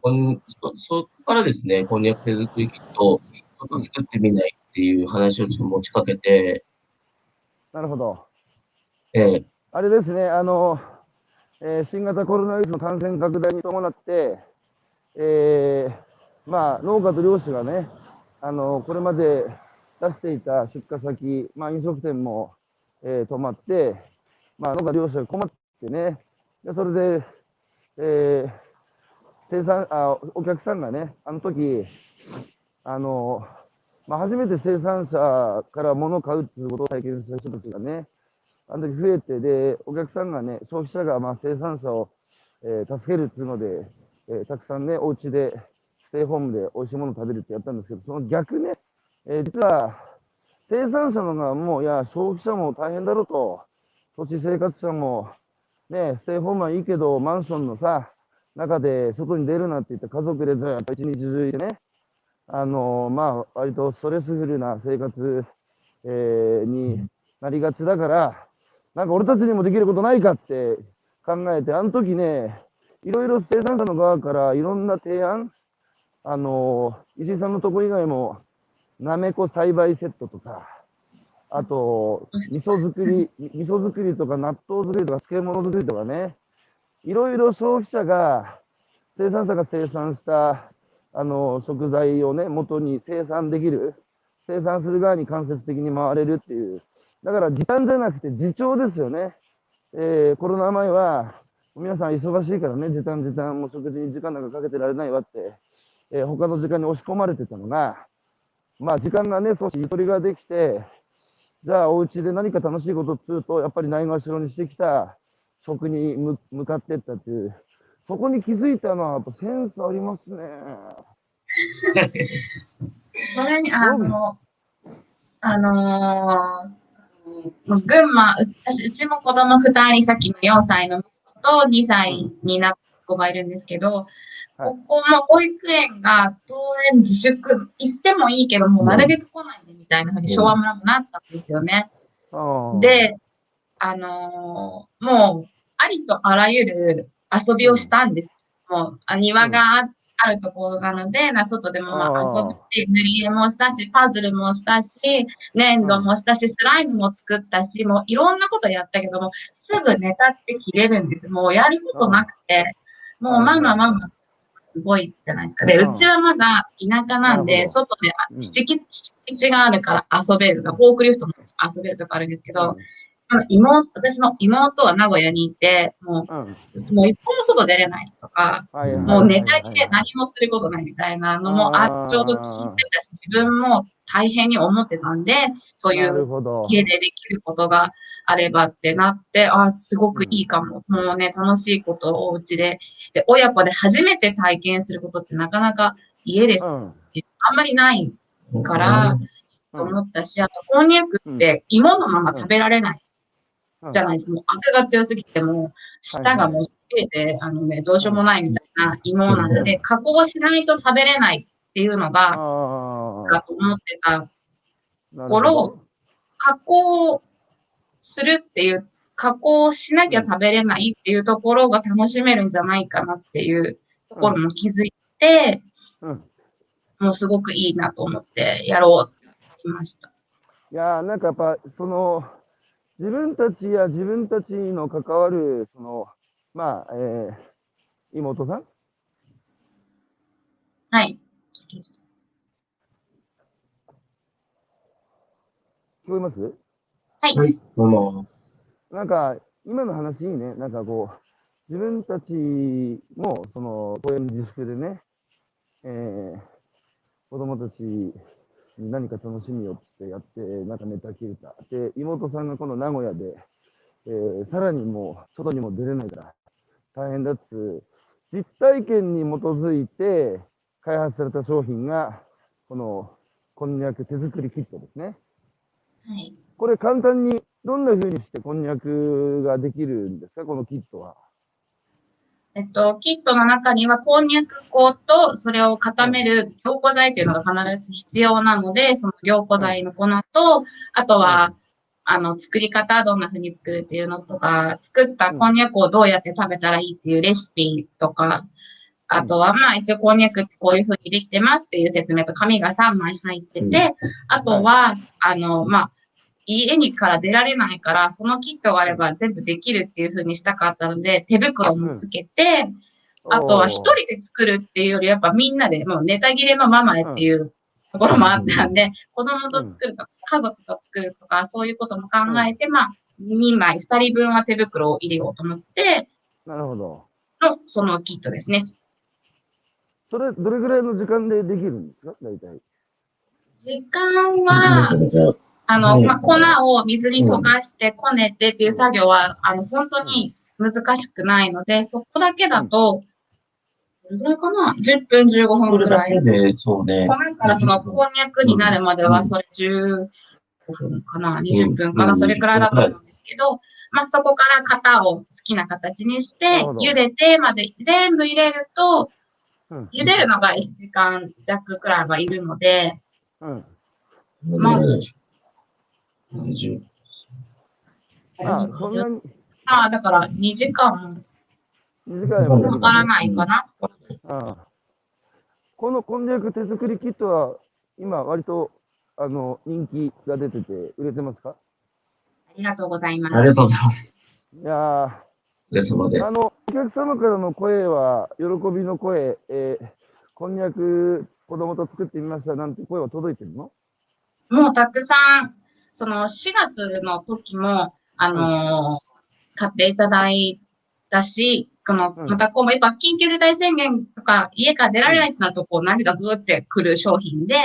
こんそ、そこからですね、こんにゃく手作りキットをちょっと作ってみないっていう話をちょっと持ちかけて、なるほど。ええあれですね、あの、えー新型コロナウイルスの感染拡大に伴って、えーまあ、農家と漁師がね、あの、これまで出していた出荷先、まあ、飲食店も、えー止まって、まあ、農家漁師が困ってね、でそれで、えー生産あ、お客さんがね、あの時、あの、まあ、初めて生産者から物を買うっていうことを体験した人たちがね、あの時増えて、で、お客さんがね、消費者がまあ生産者を、えー助けるっていうので、えーたくさんね、お家で、ステイホームで美味しいものを食べるってやったんですけど、その逆ね、えー実は、生産者の側もう、いや、消費者も大変だろうと、土地生活者も、ね、ステイホームはいいけど、マンションのさ、中で外に出るなって言って家族でずっと一日中いてね、あのまあ、割とストレスフルな生活、えーになりがちだから、なんか俺たちにもできることないかって考えて、あの時ね、いろいろ生産者の側からいろんな提案、あの石井さんのとこ以外も、なめこ栽培セットとか、あと、味噌作り、味噌作りとか納豆作りとか漬物作りとかね、いろいろ消費者が、生産者が生産した、あの、食材をね、元に生産できる、生産する側に間接的に回れるっていう。だから時短じゃなくて時長ですよね。えーコロナ前は、皆さん忙しいからね、時短時短、もう食事に時間なんかかけてられないわって、えー他の時間に押し込まれてたのが、まあ時間がね、少しゆとりができて、じゃあお家で何か楽しいことっつうと、やっぱりないがしろにしてきた食に向向かってったっていう、そこに気づいたのは、やっぱセンスありますね。それに、あの、あのー群馬、う私うちも子供2人、さっきの4歳の息子と2歳になった子がいるんですけど、はいここも保育園が登園自粛、行ってもいいけど、もうなるべく来ないでみたいなふうに昭和村もなったんですよね。で、あのーもう、ありとあらゆる遊びをしたんです。もう、あ庭がああるところなので、な外でもまあ遊ぶし、塗り絵もしたし、パズルもしたし、粘土もしたし、スライムも作ったし、もういろんなことやったけども、すぐネタって切れるんです。もうやることなくて、もうママママ、すごいじゃないですか。で、うちはまだ田舎なんで、外でうん。敷地敷地があるから遊べるとか、フォークリフトも遊べるとかあるんですけど、妹、私の妹は名古屋にいて、もうん。うん。う、もう一歩も外出れないとか、はいはいもうネタ切れはい何もすることないみたいなのもああーちょうど聞いてたし、自分も大変に思ってたんで、そういう。家でできることがあればってなって、あ、すごくいいかも。もうね、楽しいことをお家で、で、親子で初めて体験することってなかなか家ですうん。あんまりないから、と思ったし、あと、こんにゃくって芋のまま食べられないじゃないですか。もうアクが強すぎて、もう舌がもうしびれて、あのね、どうしようもないみたいな芋なので、加工しないと食べれないっていうのが、あだと思ってた頃、加工するっていう、加工しなきゃ食べれないっていうところが楽しめるんじゃないかなっていうところも気づいて、うん。もうすごくいいなと思ってやろうってました。いやーなんかやっぱ、その、自分たちや自分たちの関わる、その、まあ、えー、妹さん？はい。聞こえます？はい、どうも。なんか、今の話いいね。なんかこう、自分たちも、その、公園の自粛でね、えー、子供たちに何か楽しみをってやって、なんかネタ切れた。で、妹さんがこの名古屋で、えー、さらにもう、外にも出れないから、大変だっつう、実体験に基づいて開発された商品が、この、こんにゃく手作りキットですね。はい。これ簡単にどんな風にしてこんにゃくができるんですか、このキットは。えっと、キットの中には、こんにゃく粉と、それを固める凝固剤っていうのが必ず必要なので、その凝固剤の粉と、あとは、あの、作り方、どんな風に作るっていうのとか、作ったこんにゃくをどうやって食べたらいいっていうレシピとか、あとは、まあ、一応、こんにゃくってこういう風にできてますっていう説明と紙が3枚入ってて、あとは、あの、まあ、家にから出られないから、そのキットがあれば全部できるっていう風にしたかったので、手袋もつけて、あとは一人で作るっていうより、やっぱみんなで、もうネタ切れのママへっていうところもあったんで、子供と作るとか、家族と作るとか、そういうことも考えて、まあ、2枚、2人分は手袋を入れようと思って、なるほど。の、そのキットですね。それ、どれぐらいの時間でできるんですか、大体。時間めはあの、はいまあ、粉を水に溶かしてこねてっていう作業は、あの、本当に難しくないので、そこだけだと、どれぐらいかな ?10 分15分ぐらい。で、そうね。粉からそのこんにゃくになるまではそれ15分かな ?20 分かうなんそれくらいだと思うんですけど、まあそこから型を好きな形にして茹でてまで全部入れると、うん。茹でるのが1時間弱くらいはいるので、うん。まあ20あ、そんなに、まあだから2時間。2時間でもかからないかな。ああ。このこんにゃく手作りキットは、今、割とあの人気が出てて、売れてますか？ありがとうございます。ありがとうございます。いやー。お疲れ様で。あのお客様からの声は、喜びの声、えーこんにゃく、子供と作ってみましたなんて声は届いてるの？もうたくさん、その4月の時も、あのー買っていただいたし、この、うんまたこう、やっぱ緊急事態宣言とか、家から出られないってなると、こう、涙がぐーってくる商品で、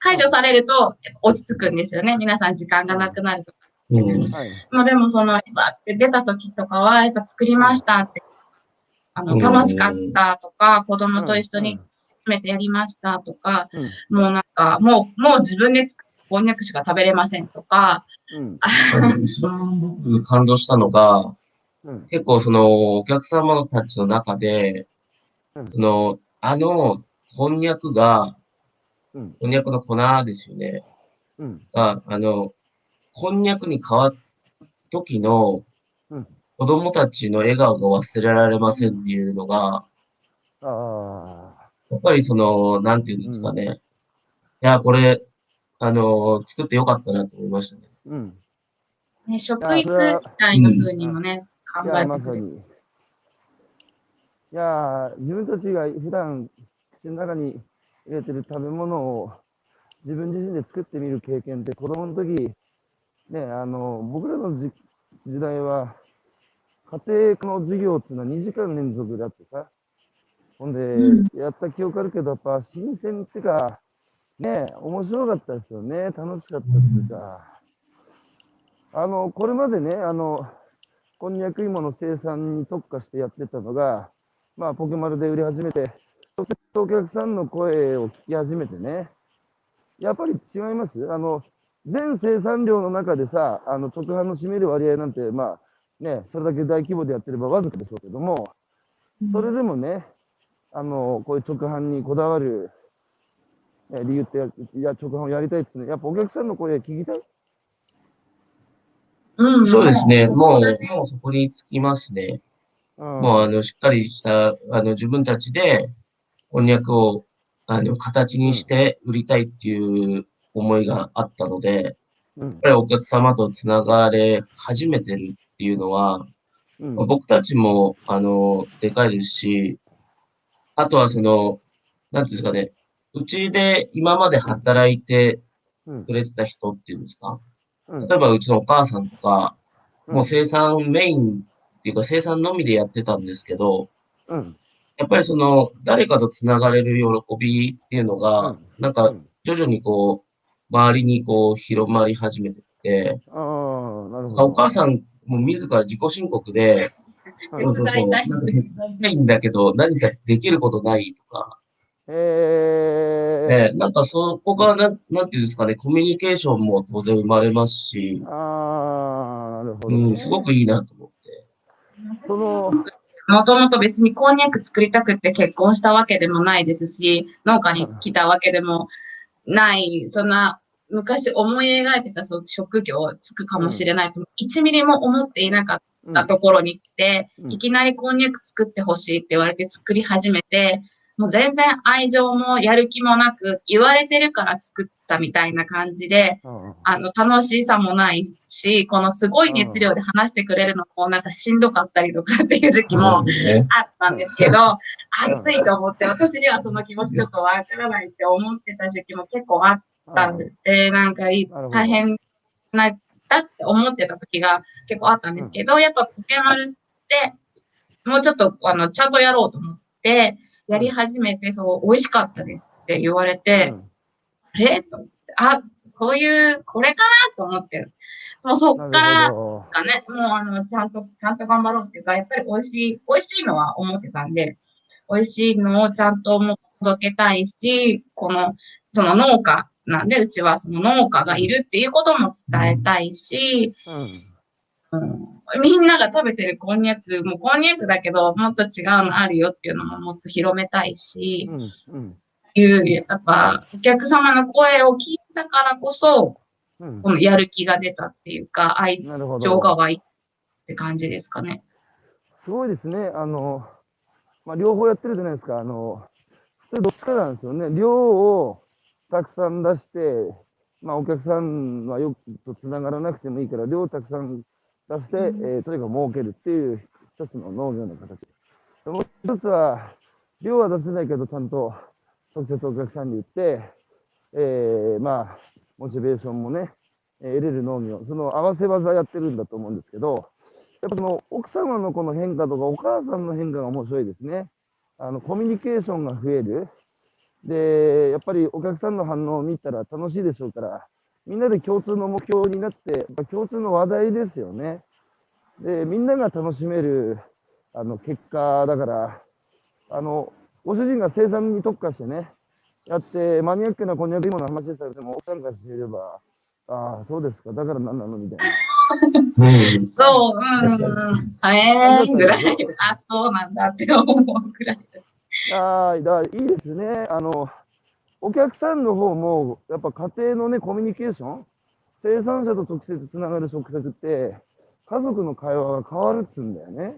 解除されると、やっぱ落ち着くんですよね。皆さん時間がなくなるとか。うん。はい。もうでもその、バーって出た時とかは、やっぱ作りましたって、あの、うん楽しかったとか、子供と一緒にめてやりましたとか、うんもうなんか、もう、もう自分で作るこんにゃくしか食べれませんとか、うん。一番僕感動したのが、うん。結構そのお客様たちの中でうん、その、あの、こんにゃくが、うん。こんにゃくの粉ですよね。うん。が、あの、こんにゃくに変わった時の子供たちの笑顔が忘れられませんっていうのが、ああ。やっぱりその、なんていうんですかね。いや、これ、あの、作ってよかったなと思いましたね。うん。ね、食育みたいな風にもね、考いや、えてくれる。まさに。いやー、自分たちが普段口の中に入れてる食べ物を自分自身で作ってみる経験って子供の時、ね、あの、僕らの時時代は、家庭科の授業っていうのは2時間連続だってさ、ほんで、うんやった記憶あるけど、やっぱ新鮮っていうか、ね、面白かったですよね。楽しかったっていうか。あの、これまでね、あの、こんにゃく芋の生産に特化してやってたのが、まあ、ポケマルで売り始めて、直接お客さんの声を聞き始めてね、やっぱり違います？あの、全生産量の中でさ、あの、直販の占める割合なんて、まあ、ね、それだけ大規模でやってればわずかでしょうけども、それでもね、あの、こういう直販にこだわる、ね、理由って、いや、直販をやりたいってね、やっぱお客さんの声聞きたい？うん、そうですね。もう、だもうそこにつきますね。うん。もう、あの、しっかりした、あの、自分たちで、こんにゃくを、あの、形にして売りたいっていう思いがあったので、うん。やっぱりお客様とつながれ始めてるっていうのは、うん。まあ僕たちも、あの、でかいですし、あとはその、なんていうんですかね、うちで今まで働いてうん。くれてた人っていうんですか、うん。例えばうちのお母さんとか、うん。もう生産メインっていうか生産のみでやってたんですけど、うん。やっぱりその、誰かとつながれる喜びっていうのうがん、なんかうん。徐々にこう、周りにこう広まり始めてって、ああ、なるほど。お母さんも自ら自己申告で、うん。そうそうそう。なんか手伝いたいんだけど、何かできることないとか、えね、なんかそこがなん、なんていうんですかね、コミュニケーションも当然生まれますし。ー、、ああ、なるほど、ね。うん、すごくいいなと思って。その、もともと別にこんにゃく作りたくって結婚したわけでもないですし、農家に来たわけでもない、そんな昔思い描いてたそ職業をつくかもしれないと、1ミリも思っていなかったところに来て、うん。いきなりこんにゃく作ってほしいって言われて作り始めて、もう全然愛情もやる気もなく、言われてるから作ったみたいな感じで、うんあの、楽しさもないし、このすごい熱量で話してくれるのもなんかしんどかったりとかっていう時期もね、あったんですけど、暑いと思って、私にはその気持ちちょっとわからないって思ってた時期も結構あったんで、なんか大変な、だって思ってた時が結構あったんですけど、やっぱポケマルって、もうちょっとあのちゃんとやろうと思って、やり始めて、そう、美味しかったですって言われて、あれと思ってあ、こういう、これかなと思って、もうそうんっからかね、もうあの、ちゃんと、ちゃんと頑張ろうっていうか、やっぱり美味しい、美味しいのは思ってたんで、美味しいのをちゃんともう届けたいし、この、その農家なんで、うちはその農家がいるっていうことも伝えたいし、うん。うんみんなが食べてるこんにゃく、もうこんにゃくだけど、もっと違うのあるよっていうのももっと広めたいし、うん。うん。いう、やっぱ、お客様の声を聞いたからこそ、うんこのやる気が出たっていうか、愛情がど。湧いって感じですかね。すごいですね。あの、まあ、両方やってるじゃないですか。あの、普通どっちかなんですよね。量をたくさん出して、まあ、お客さんはよくとつながらなくてもいいから、量をたくさん出して、うんえーとにかく儲けるっていう一つの農業の形。もう一つは、量は出せないけど、ちゃんと直接お客さんに言って、えーまあ、モチベーションもね、えー得れる農業、その合わせ技やってるんだと思うんですけど、やっぱその奥様のこの変化とか、お母さんの変化が面白いですね。あのコミュニケーションが増える。で、やっぱりお客さんの反応を見たら楽しいでしょうから、みんなで共通の目標になって、やっぱ共通の話題ですよね。で、みんなが楽しめるあの結果だから、あの、ご主人が生産に特化してね、やって、マニアックなこんにゃく芋の話されても、奥さんからしてみれば、ああ、そうですか、だから何なのみたいな。うん。そう、うん、確うん。えー、ぐらい。あ、そうなんだって思うぐらい。ああ、だからいいですね。あの、お客さんの方も、やっぱ家庭のね、コミュニケーション、生産者と直接つながる食卓って、家族の会話が変わるっつうんだよね。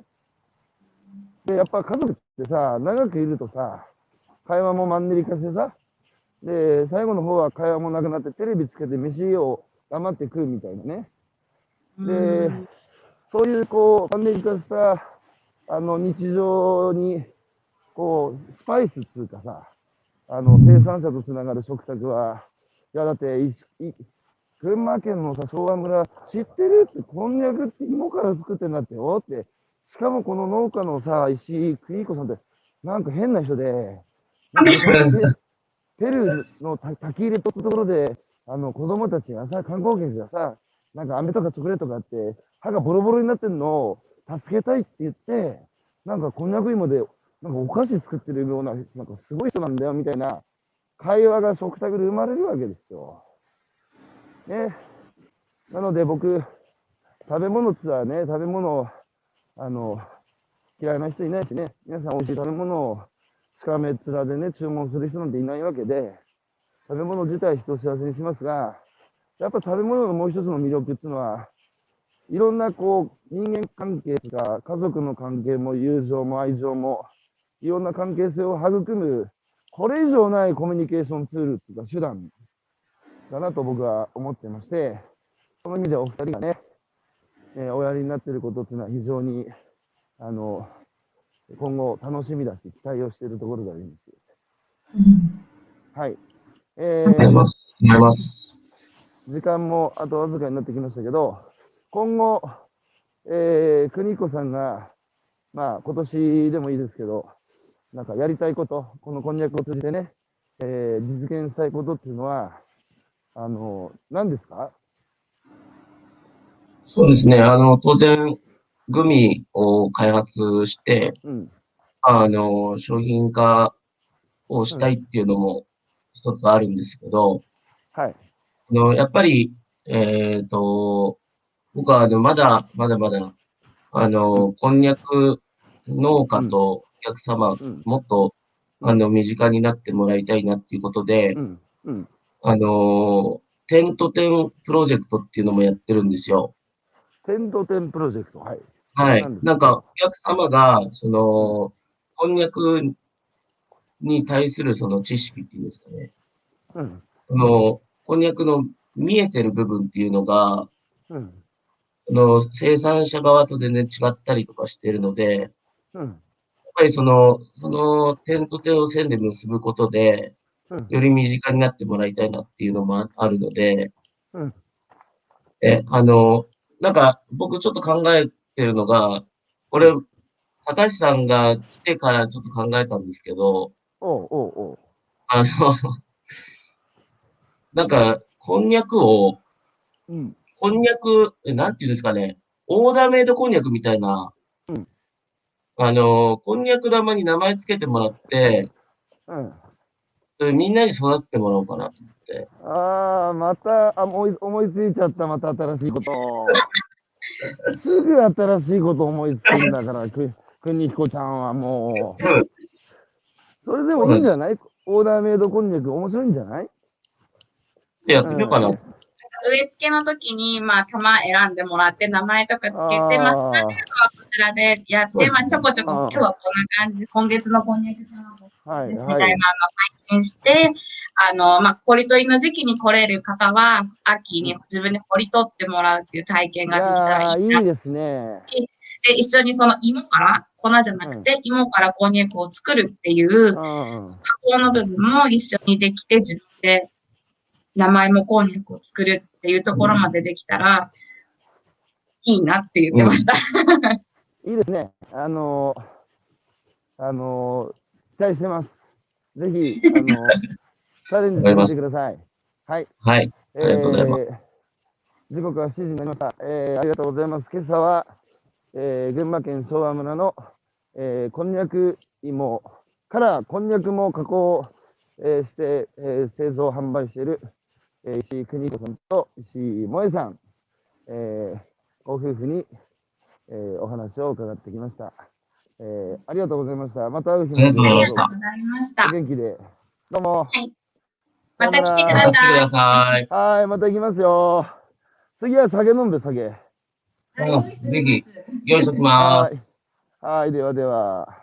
で、やっぱ家族ってさ、長くいるとさ、会話もマンネリ化してさ、で、最後の方は会話もなくなって、テレビつけて飯を黙って食うみたいなね。でそういうこう、マンネリ化した、あの、日常に、こう、スパイスっていうかさ、あの、生産者とつながる食卓は、いや、だってい、い群馬県のさ、昭和村、知ってるって、こんにゃくって芋から作ってんだってよって、しかもこの農家のさ、石井邦彦さんって、なんか変な人で、ペ ペルーのた滝入れとったところで、あの、子供たちがさ、観光客がさ、なんか飴とかチョコレートがあって、歯がボロボロになってるのを助けたいって言って、なんかこんにゃく芋で、なんかお菓子作ってるような、なんかすごい人なんだよみたいな会話が食卓で生まれるわけですよ。ね。なので僕、食べ物ツアーね、食べ物を、あの、嫌いな人いないしね、皆さん美味しい食べ物をしかめっ面でね、注文する人なんていないわけで、食べ物自体人を幸せにしますが、やっぱ食べ物のもう一つの魅力っていうのは、いろんなこう、人間関係とか、家族の関係も友情も愛情も、いろんな関係性を育む、これ以上ないコミュニケーションツールっていうか手段だなと僕は思ってまして、その意味でお二人がね、えーおやりになっていることっていうのは非常に、あの、今後楽しみだし、期待をしているところであります。はい。えー。時間もあとわずかになってきましたけど、今後、えー、邦子さんが、まあ、今年でもいいですけど、なんかやりたいこと、このこんにゃくを通じてね、えー、実現したいことっていうのは、あの、何ですか？そうですね。あの、当然、グミを開発して、うん。あの、商品化をしたいっていうのも一つあるんですけど、はい。あの、やっぱり、えっと、僕はあの、まだ、まだまだ、あの、こんにゃく農家とお客様、うん。もっと、あの、身近になってもらいたいなっていうことで。あの、点と点プロジェクトっていうのもやってるんですよ。点と点プロジェクト。はい。はいなんか、お客様が、その、こんにゃくに対するその知識っていうんですかね。うん。その、こんにゃくの見えてる部分っていうのが、うん。その生産者側と全然違ったりとかしているので、うん。ぱりその、その点と点を線で結ぶことで、うん。より身近になってもらいたいなっていうのもああるので、うん。え、あの、なんか僕ちょっと考えてるのが、これ、高橋さんが来てからちょっと考えたんですけど、おうおうおう。あの、なんか、こんにゃくを、うん。こんにゃく、えなんていうんですかね、オーダーメイドこんにゃくみたいな、うんあの、こんにゃく玉に名前つけてもらって、うん。それみんなに育ててもらおうかなと思って。ああ、またあ思い思いついちゃった、また新しいこと。すぐ新しいこと思いつくんだから、く、くにひこちゃんはもう。それでもいいんじゃない？オーダーメイドこんにゃく面白いんじゃない？やってみようかな。うん植え付けの時に、まあ、玉選んでもらって、名前とかつけて、まあ、育てるのはこちらでやって、まあ、ちょこちょこ、今日はこんな感じで、今月のこんにゃく卵はい、みたいなのをはい。配信して、あの、まあ、掘り取りの時期に来れる方は、秋に自分で掘り取ってもらうっていう体験いができたらいいな。いいですね。で、一緒にその芋から、粉じゃなくて、芋からこんにゃくを作るっていううん。加工の部分も一緒にできて、自分で名前もこんにゃくを作るっていうところまでできたら、いいなって言ってました。いいですね。あのー、あのー、期待してます。ぜひ、あのー、チャレンジしてみてください。はい。はい。ありがとうございますえー時刻は7時になりました。えーありがとうございます。今朝は、えー群馬県昭和村の、えーこんにゃく芋からこんにゃくも加工、えーして、えー製造販売している、えー石井邦子さんと石井萌さん、えーご夫婦に、えーお話を伺ってきました、えーありがとうございました。また会う日ありがとうございましたありがとうございましたお。元気で。どうも。また来てください。はい、また行きますよ。次は酒飲んで、酒。うんぜひ用意しときます。はい、ではでは。